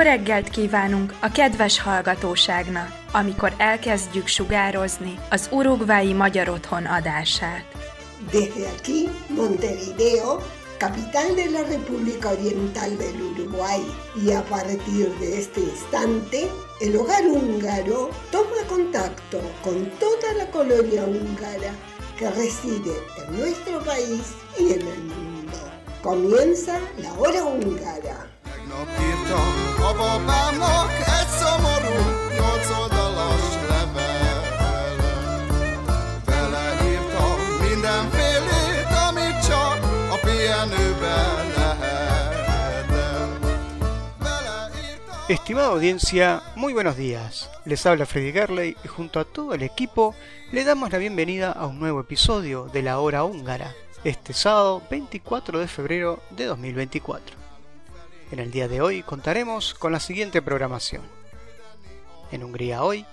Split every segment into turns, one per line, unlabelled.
Jó reggelt kívánunk a kedves hallgatóságnak, amikor elkezdjük sugározni az urugvái Magyar Otthon adását.
Desde aquí, Montevideo, capital de la República Oriental del Uruguay, y a partir de este instante, el hogar húngaro toma contacto con toda la colonia húngara que reside en nuestro país y en el mundo. Comienza la hora húngara.
Estimada audiencia, muy buenos días. Les habla Freddy Gerley y junto a todo el equipo le damos la bienvenida a un nuevo episodio de La Hora Húngara, este sábado 24 de febrero de 2024. En el día de hoy contaremos con la siguiente programación. En Hungría hoy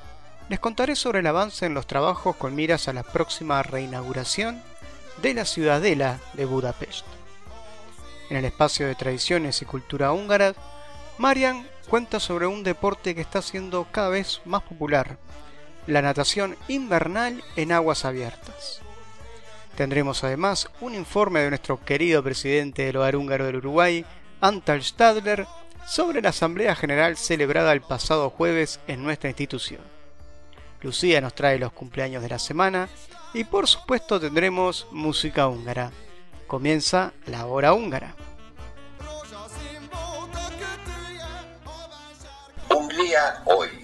les contaré sobre el avance en los trabajos con miras a la próxima reinauguración de la Ciudadela de Budapest. En el espacio de tradiciones y cultura húngara, Marian cuenta sobre un deporte que está siendo cada vez más popular, la natación invernal en aguas abiertas. Tendremos además un informe de nuestro querido presidente del hogar húngaro del Uruguay, Antal Stadler, sobre la Asamblea General celebrada el pasado jueves en nuestra institución. Lucía nos trae los cumpleaños de la semana y por supuesto tendremos música húngara. Comienza la hora húngara.
Hungría hoy.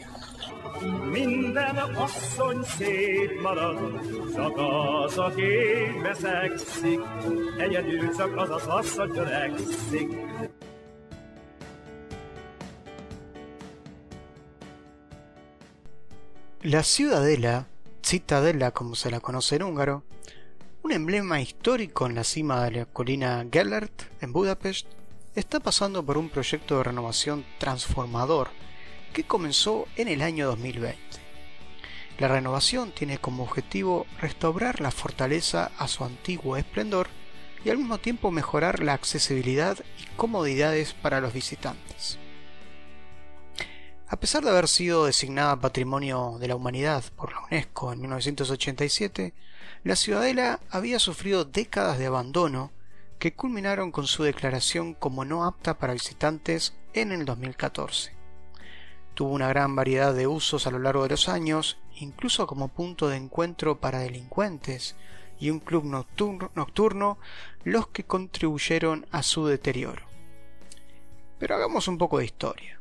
Minden asszony szép marad, csak az, aki egyedül csak az az asszony törekszik.
La ciudadela, citadela como se la conoce en húngaro, un emblema histórico en la cima de la colina Gellert en Budapest, está pasando por un proyecto de renovación transformador que comenzó en el año 2020. La renovación tiene como objetivo restaurar la fortaleza a su antiguo esplendor y al mismo tiempo mejorar la accesibilidad y comodidades para los visitantes. A pesar de haber sido designada Patrimonio de la Humanidad por la UNESCO en 1987, la ciudadela había sufrido décadas de abandono que culminaron con su declaración como no apta para visitantes en el 2014. Tuvo una gran variedad de usos a lo largo de los años, incluso como punto de encuentro para delincuentes y un club nocturno, los que contribuyeron a su deterioro. Pero hagamos un poco de historia.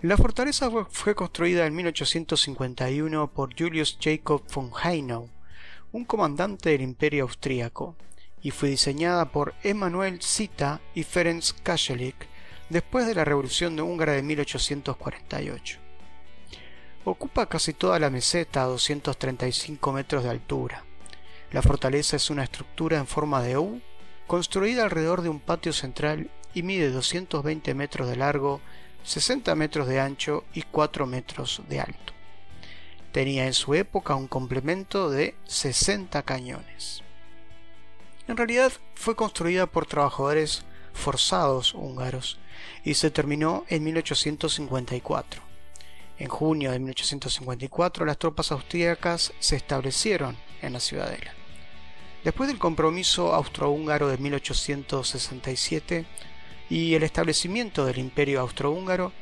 La fortaleza fue construida en 1851 por Julius Jacob von Haynau, un comandante del Imperio Austríaco, y fue diseñada por Emanuel Zita y Ferenc Kaselik después de la Revolución de Húngara de 1848. Ocupa casi toda la meseta a 235 metros de altura. La fortaleza es una estructura en forma de U, construida alrededor de un patio central y mide 220 metros de largo, 60 metros de ancho y 4 metros de alto. Tenía en su época un complemento de 60 cañones. En realidad fue construida por trabajadores forzados húngaros y se terminó en 1854. En junio de 1854 las tropas austríacas se establecieron en la ciudadela. Después del compromiso austrohúngaro de 1867 y el establecimiento del imperio austrohúngaro,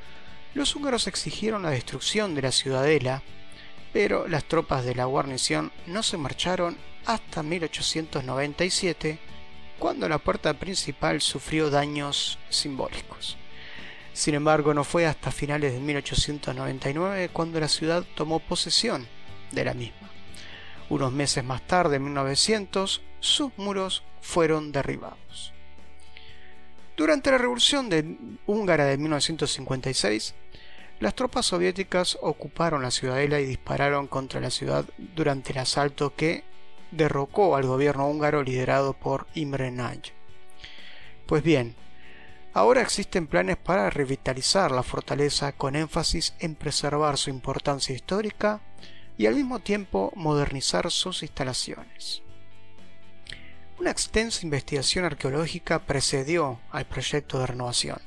los húngaros exigieron la destrucción de la ciudadela, pero las tropas de la guarnición no se marcharon hasta 1897, cuando la puerta principal sufrió daños simbólicos. Sin embargo, no fue hasta finales de 1899 cuando la ciudad tomó posesión de la misma. Unos meses más tarde, en 1900, sus muros fueron derribados. Durante la Revolución de Húngara de 1956, las tropas soviéticas ocuparon la ciudadela y dispararon contra la ciudad durante el asalto que derrocó al gobierno húngaro liderado por Imre Nagy. Pues bien, Ahora existen planes para revitalizar la fortaleza con énfasis en preservar su importancia histórica y al mismo tiempo modernizar sus instalaciones. Una extensa investigación arqueológica precedió al proyecto de renovación.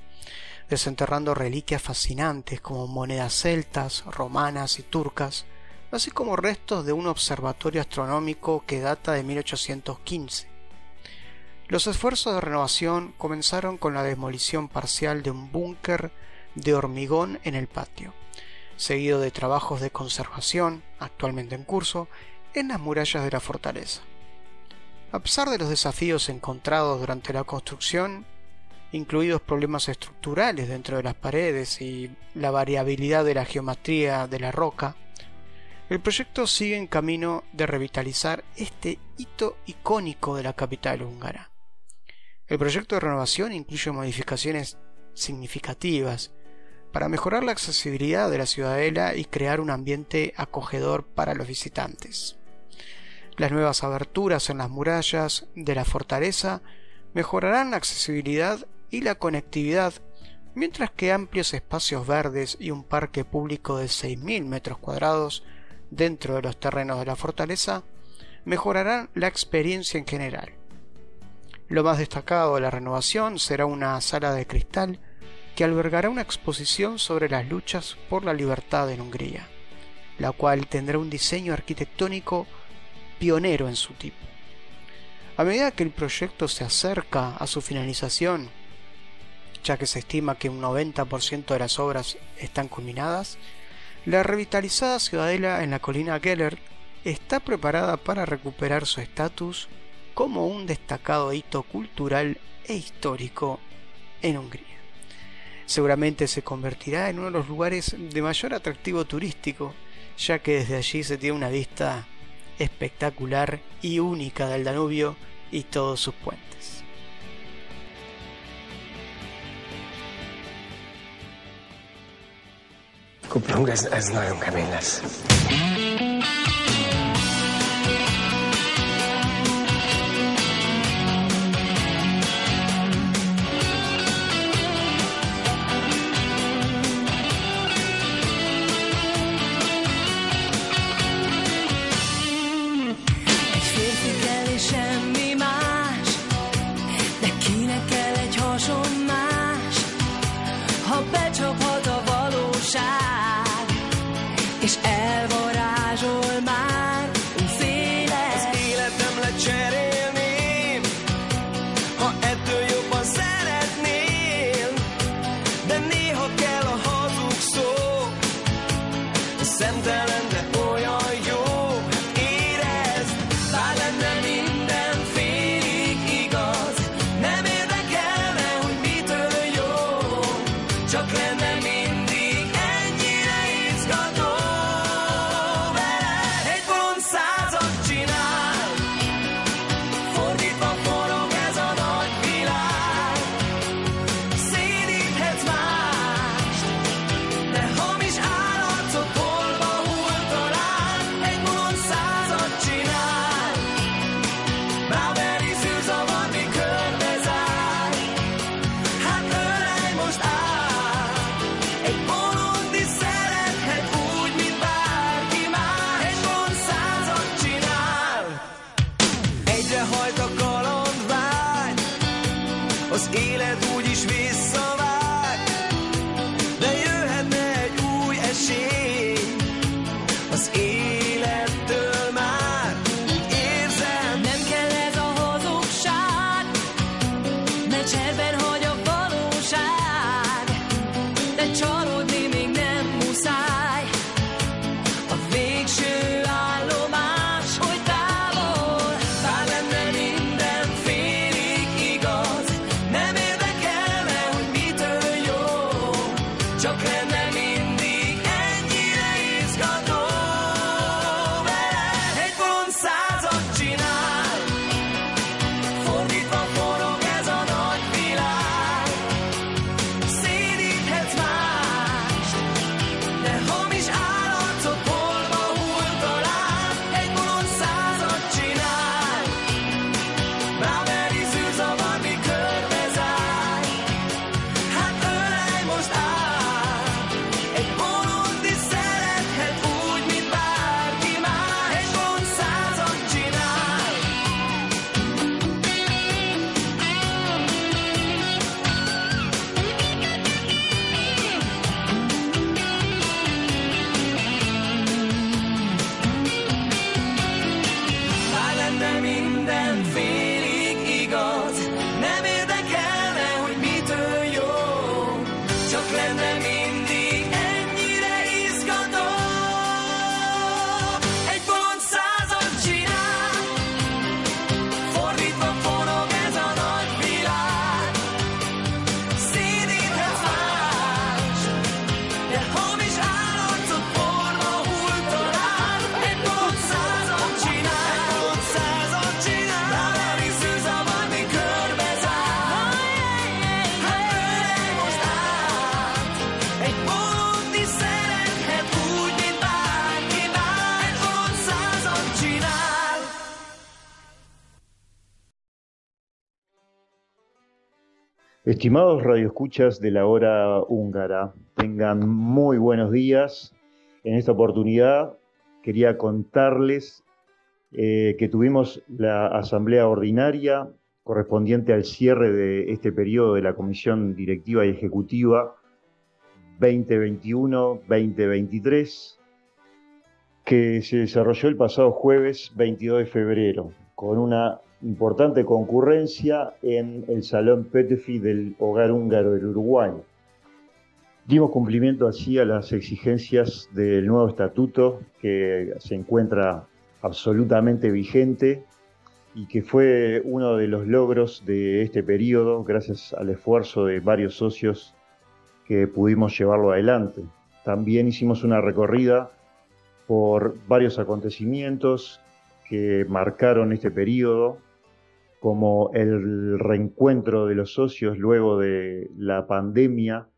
desenterrando reliquias fascinantes como monedas celtas, romanas y turcas, así como restos de un observatorio astronómico que data de 1815. Los esfuerzos de renovación comenzaron con la demolición parcial de un búnker de hormigón en el patio, seguido de trabajos de conservación, actualmente en curso, en las murallas de la fortaleza. A pesar de los desafíos encontrados durante la construcción, incluidos problemas estructurales dentro de las paredes y la variabilidad de la geometría de la roca, el proyecto sigue en camino de revitalizar este hito icónico de la capital húngara. El proyecto de renovación incluye modificaciones significativas para mejorar la accesibilidad de la ciudadela y crear un ambiente acogedor para los visitantes. Las nuevas aberturas en las murallas de la fortaleza mejorarán la accesibilidad y la conectividad, mientras que amplios espacios verdes y un parque público de 6.000 metros cuadrados dentro de los terrenos de la fortaleza mejorarán la experiencia en general. Lo más destacado de la renovación será una sala de cristal que albergará una exposición sobre las luchas por la libertad en Hungría, la cual tendrá un diseño arquitectónico pionero en su tipo. A medida que el proyecto se acerca a su finalización, ya que se estima que un 90% de las obras están culminadas, la revitalizada ciudadela en la colina Gellert está preparada para recuperar su estatus como un destacado hito cultural e histórico en Hungría. Seguramente se convertirá en uno de los lugares de mayor atractivo turístico, ya que desde allí se tiene una vista espectacular y única del Danubio y todos sus puentes.
Kuplung, ez, ez nagyon kemény lesz.
De csalódni
Estimados radioescuchas de la hora húngara, tengan muy buenos días. En esta oportunidad quería contarles eh, que tuvimos la asamblea ordinaria correspondiente al cierre de este periodo de la Comisión Directiva y Ejecutiva 2021-2023, que se desarrolló el pasado jueves 22 de febrero, con una importante concurrencia en el Salón Petefi del Hogar Húngaro del Uruguay. Dimos cumplimiento así a las exigencias del nuevo estatuto que se encuentra absolutamente vigente y que fue uno de los logros de este periodo gracias al esfuerzo de varios socios que pudimos llevarlo adelante. También hicimos una recorrida por varios acontecimientos que marcaron este periodo, como el reencuentro de los socios luego de la pandemia,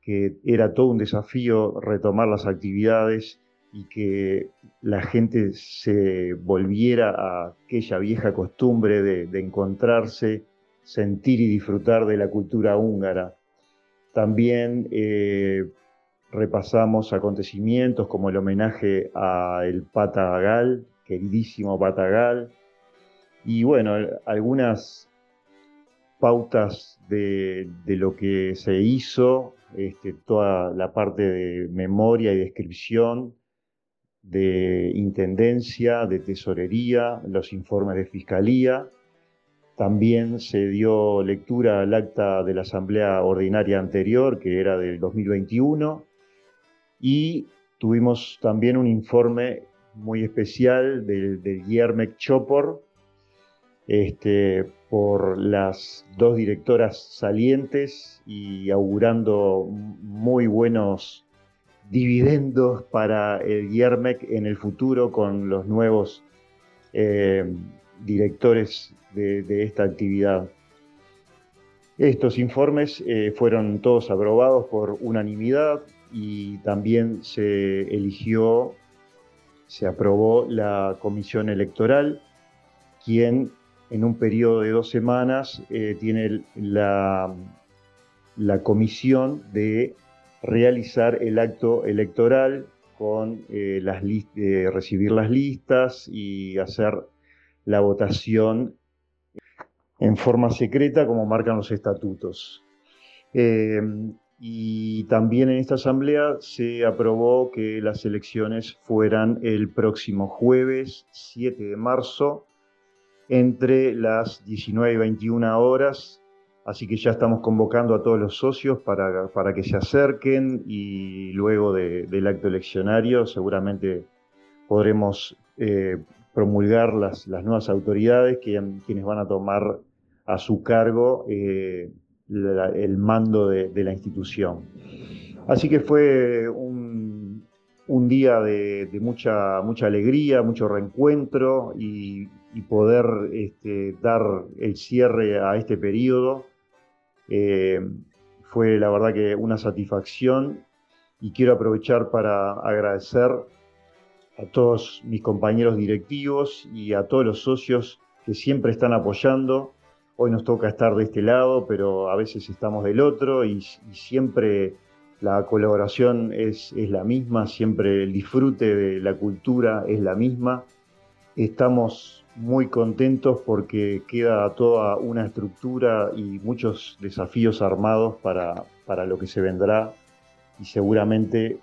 que era todo un desafío retomar las actividades y que la gente se volviera a aquella vieja costumbre de, encontrarse, sentir y disfrutar de la cultura húngara. También eh, repasamos acontecimientos como el homenaje a el Pata Gal, queridísimo Pata Gal, y bueno, algunas pautas de, lo que se hizo, este, toda la parte de memoria y descripción, de intendencia, de tesorería, los informes de fiscalía. También se dio lectura al acta de la asamblea ordinaria anterior, que era del 2021, y tuvimos también un informe muy especial del, del Guillermek Chopor, este, por las dos directoras salientes y augurando muy buenos dividendos para el Guillermec en el futuro con los nuevos eh, directores de, de, esta actividad. Estos informes eh, fueron todos aprobados por unanimidad y también se eligió, se aprobó la comisión electoral, quien en un periodo de dos semanas eh, tiene la, comisión de realizar el acto electoral con eh, las eh, recibir las listas y hacer la votación en forma secreta como marcan los estatutos. y también en esta asamblea se aprobó que las elecciones fueran el próximo jueves 7 de marzo entre las 19 y 21 horas, así que ya estamos convocando a todos los socios para, para que se acerquen y luego de, del acto eleccionario seguramente podremos eh, promulgar las, las, nuevas autoridades que, quienes van a tomar a su cargo eh, el mando de, de, la institución. Así que fue un, un día de, de, mucha, mucha alegría, mucho reencuentro y, y poder este, dar el cierre a este periodo. Eh, fue la verdad que una satisfacción y quiero aprovechar para agradecer a todos mis compañeros directivos y a todos los socios que siempre están apoyando. Hoy nos toca estar de este lado, pero a veces estamos del otro y, siempre la colaboración es, la misma, siempre el disfrute de la cultura es la misma. Estamos muy contentos porque queda toda una estructura y muchos desafíos armados para, para lo que se vendrá y seguramente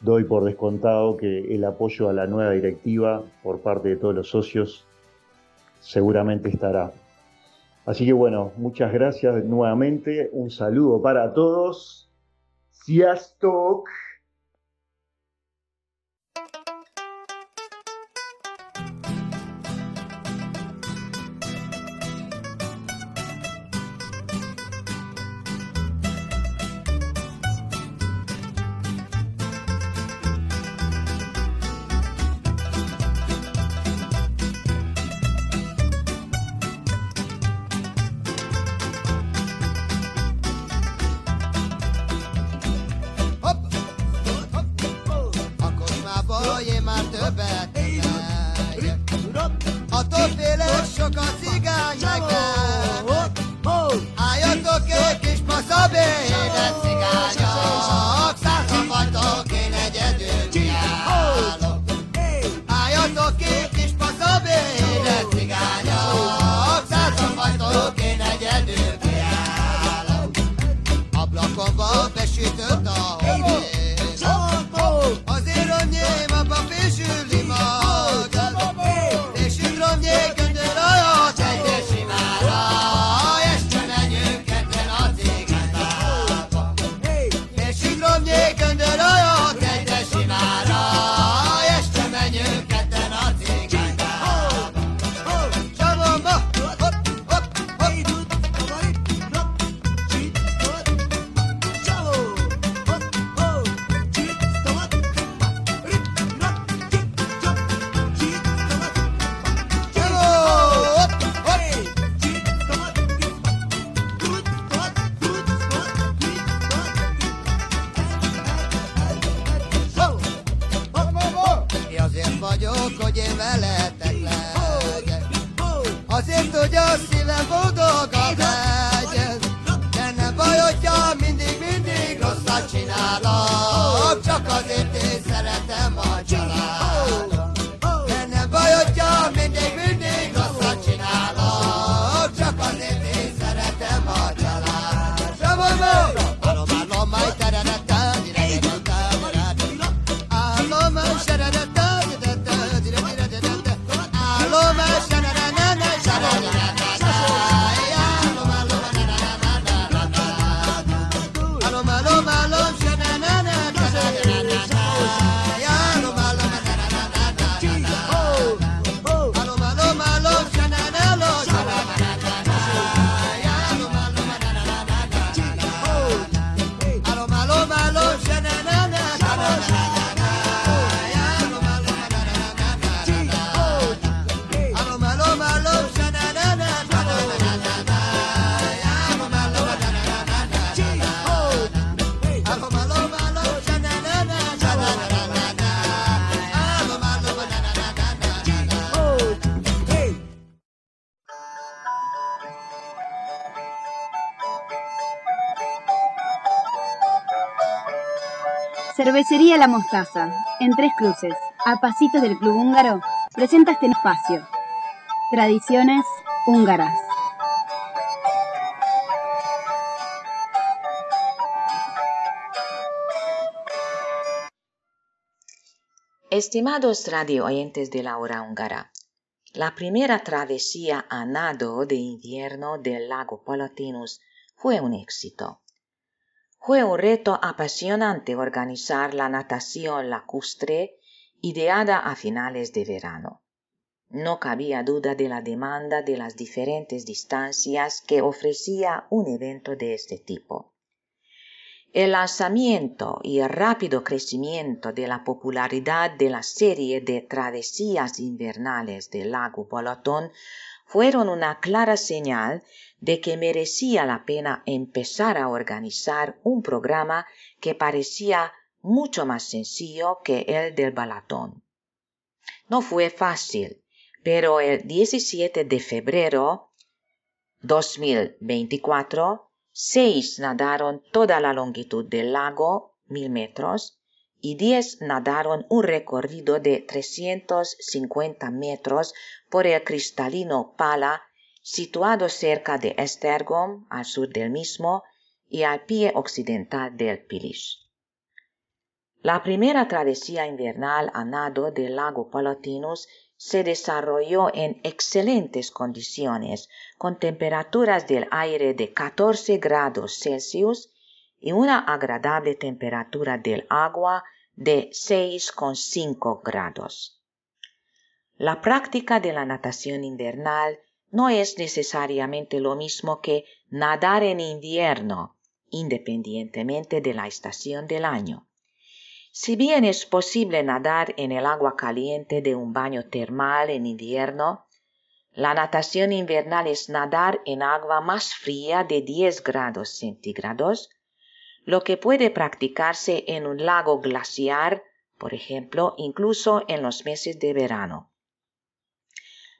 doy por descontado que el apoyo a la nueva directiva por parte de todos los socios seguramente estará. Así que bueno, muchas gracias nuevamente, un saludo para todos. Sziasztok!
cause it is.
Cervecería La Mostaza, en Tres Cruces, a pasitos del Club Húngaro, presenta este espacio. Tradiciones húngaras.
Estimados radio oyentes de la hora húngara, la primera travesía a nado de invierno del lago Palatinus fue un éxito. Fue un reto apasionante organizar la natación lacustre ideada a finales de verano. No cabía duda de la demanda de las diferentes distancias que ofrecía un evento de este tipo. El lanzamiento y el rápido crecimiento de la popularidad de la serie de travesías invernales del lago Balaton fueron una clara señal de que merecía la pena empezar a organizar un programa que parecía mucho más sencillo que el del Balatón. No fue fácil, pero el 17 de febrero 2024 seis nadaron toda la longitud del lago, mil metros, y diez nadaron un recorrido de 350 metros por el cristalino Pala, situado cerca de Esztergom, al sur del mismo, y al pie occidental del Pilis. La primera travesía invernal a nado del lago Palatinus se desarrolló en excelentes condiciones, con temperaturas del aire de 14 grados Celsius y una agradable temperatura del agua de 6,5 grados. La práctica de la natación invernal no es necesariamente lo mismo que nadar en invierno, independientemente de la estación del año. Si bien es posible nadar en el agua caliente de un baño termal en invierno, la natación invernal es nadar en agua más fría de 10 grados centígrados, lo que puede practicarse en un lago glaciar, por ejemplo, incluso en los meses de verano.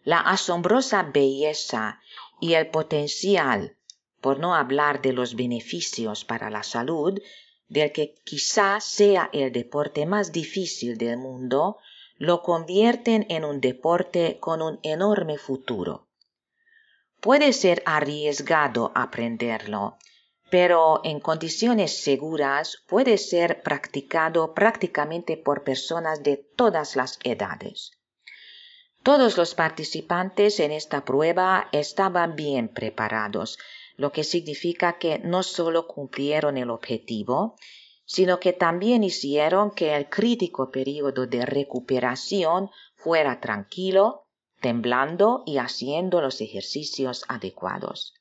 La asombrosa belleza y el potencial, por no hablar de los beneficios para la salud, del que quizá sea el deporte más difícil del mundo, lo convierten en un deporte con un enorme futuro. Puede ser arriesgado aprenderlo, pero en condiciones seguras puede ser practicado prácticamente por personas de todas las edades. Todos los participantes en esta prueba estaban bien preparados, lo que significa que no solo cumplieron el objetivo, sino que también hicieron que el crítico periodo de recuperación fuera tranquilo, temblando y haciendo los ejercicios adecuados.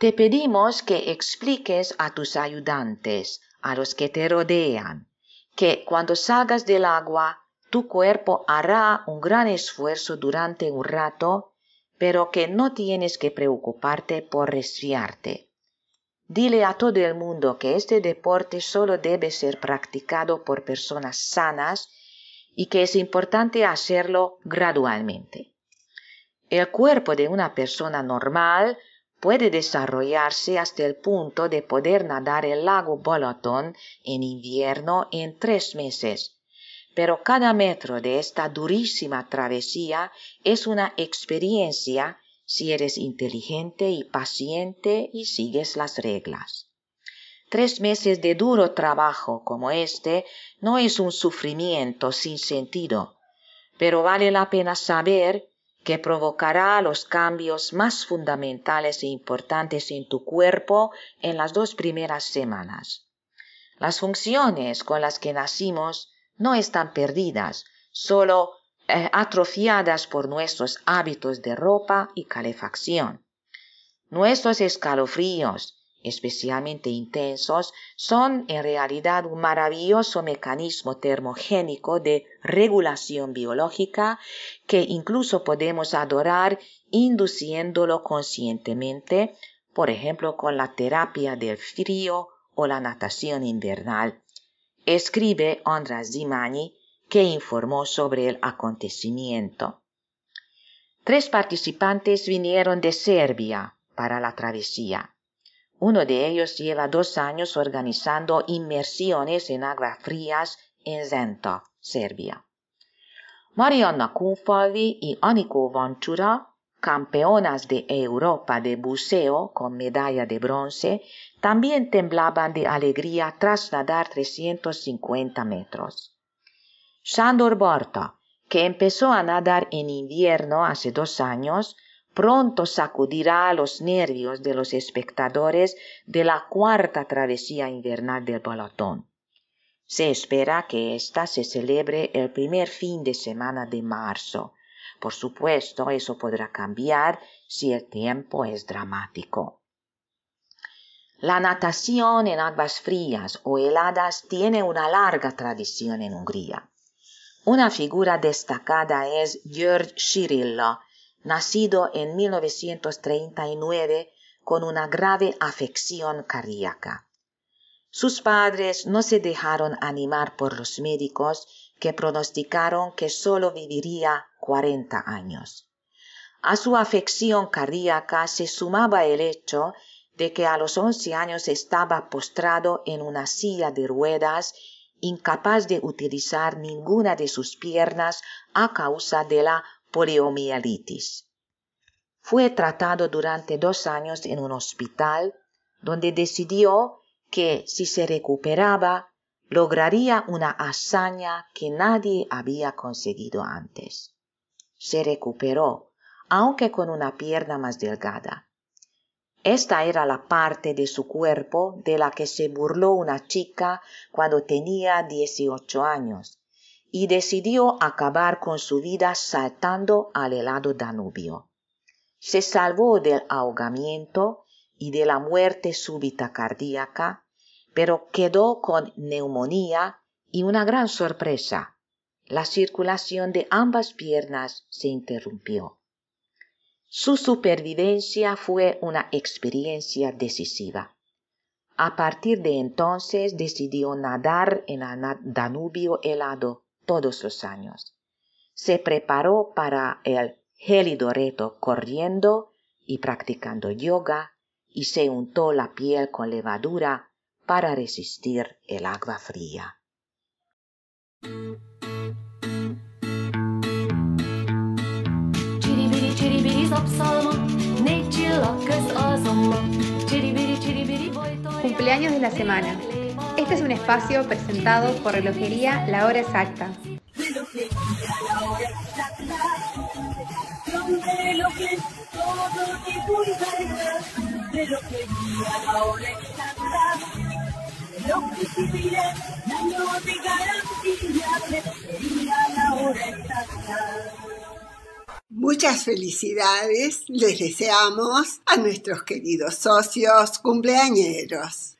Te pedimos que expliques a tus ayudantes, a los que te rodean, que cuando salgas del agua, tu cuerpo hará un gran esfuerzo durante un rato, pero que no tienes que preocuparte por resfriarte. Dile a todo el mundo que este deporte solo debe ser practicado por personas sanas y que es importante hacerlo gradualmente. El cuerpo de una persona normal puede desarrollarse hasta el punto de poder nadar el lago Balaton en invierno en tres meses. Pero cada metro de esta durísima travesía es una experiencia si eres inteligente y paciente y sigues las reglas. Tres meses de duro trabajo como este no es un sufrimiento sin sentido, pero vale la pena saber que provocará los cambios más fundamentales e importantes en tu cuerpo en las dos primeras semanas. Las funciones con las que nacimos no están perdidas, solo eh, atrofiadas por nuestros hábitos de ropa y calefacción. Nuestros escalofríos, especialmente intensos, son en realidad un maravilloso mecanismo termogénico de regulación biológica que incluso podemos adorar induciéndolo conscientemente, por ejemplo con la terapia del frío o la natación invernal. Escribe Andras Zimani, que informó sobre el acontecimiento. Tres participantes vinieron de Serbia para la travesía. Uno de ellos lleva dos años organizando inmersiones en aguas frías en Zenta, Serbia. Marianna Kunfalvi y Aniko Vanchura, campeonas de Europa de buceo con medalla de bronce, también temblaban de alegría tras nadar 350 metros. Sandor Barta, que empezó a nadar en invierno hace dos años, pronto sacudirá los nervios de los espectadores de la cuarta travesía invernal del Balatón. Se espera que ésta se celebre el primer fin de semana de marzo. Por supuesto, eso podrá cambiar si el tiempo es dramático. La natación en aguas frías o heladas tiene una larga tradición en Hungría. Una figura destacada es György Schirilla, nacido en 1939 con una grave afección cardíaca. Sus padres no se dejaron animar por los médicos que pronosticaron que solo viviría 40 años. A su afección cardíaca se sumaba el hecho de que a los 11 años estaba postrado en una silla de ruedas, incapaz de utilizar ninguna de sus piernas a causa de la poliomielitis. Fue tratado durante dos años en un hospital donde decidió que si se recuperaba lograría una hazaña que nadie había conseguido antes. Se recuperó, aunque con una pierna más delgada. Esta era la parte de su cuerpo de la que se burló una chica cuando tenía 18 años y decidió acabar con su vida saltando al helado Danubio. Se salvó del ahogamiento y de la muerte súbita cardíaca, pero quedó con neumonía y una gran sorpresa. La circulación de ambas piernas se interrumpió. Su supervivencia fue una experiencia decisiva. A partir de entonces decidió nadar en el Danubio helado todos los años. Se preparó para el gélido reto corriendo y practicando yoga y se untó la piel con levadura para resistir el agua fría.
Cumpleaños de la semana. Este es un espacio presentado por Relojería La Hora Exacta.
Muchas felicidades les deseamos a nuestros queridos socios cumpleañeros.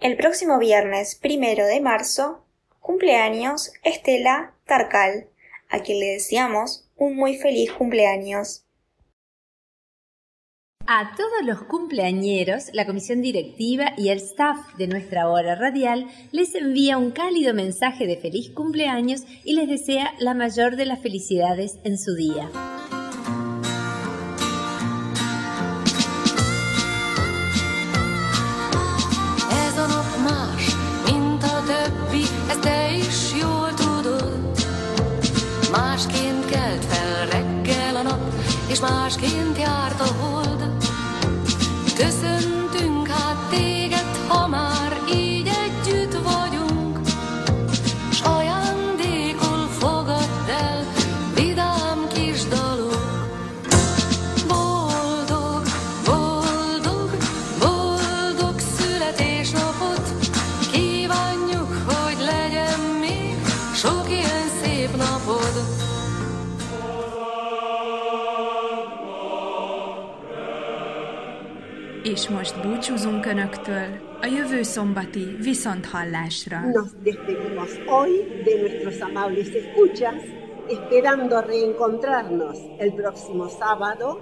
El próximo viernes primero de marzo, cumpleaños Estela Tarcal, a quien le deseamos un muy feliz cumpleaños.
A todos los cumpleañeros, la comisión directiva y el staff de nuestra hora radial les envía un cálido mensaje de feliz cumpleaños y les desea la mayor de las felicidades en su día.
másként járt a
hó. Önöktől a jövő szombati viszonthallásra.
Nos despedimos hoy de nuestros amables escuchas, esperando reencontrarnos el próximo sábado.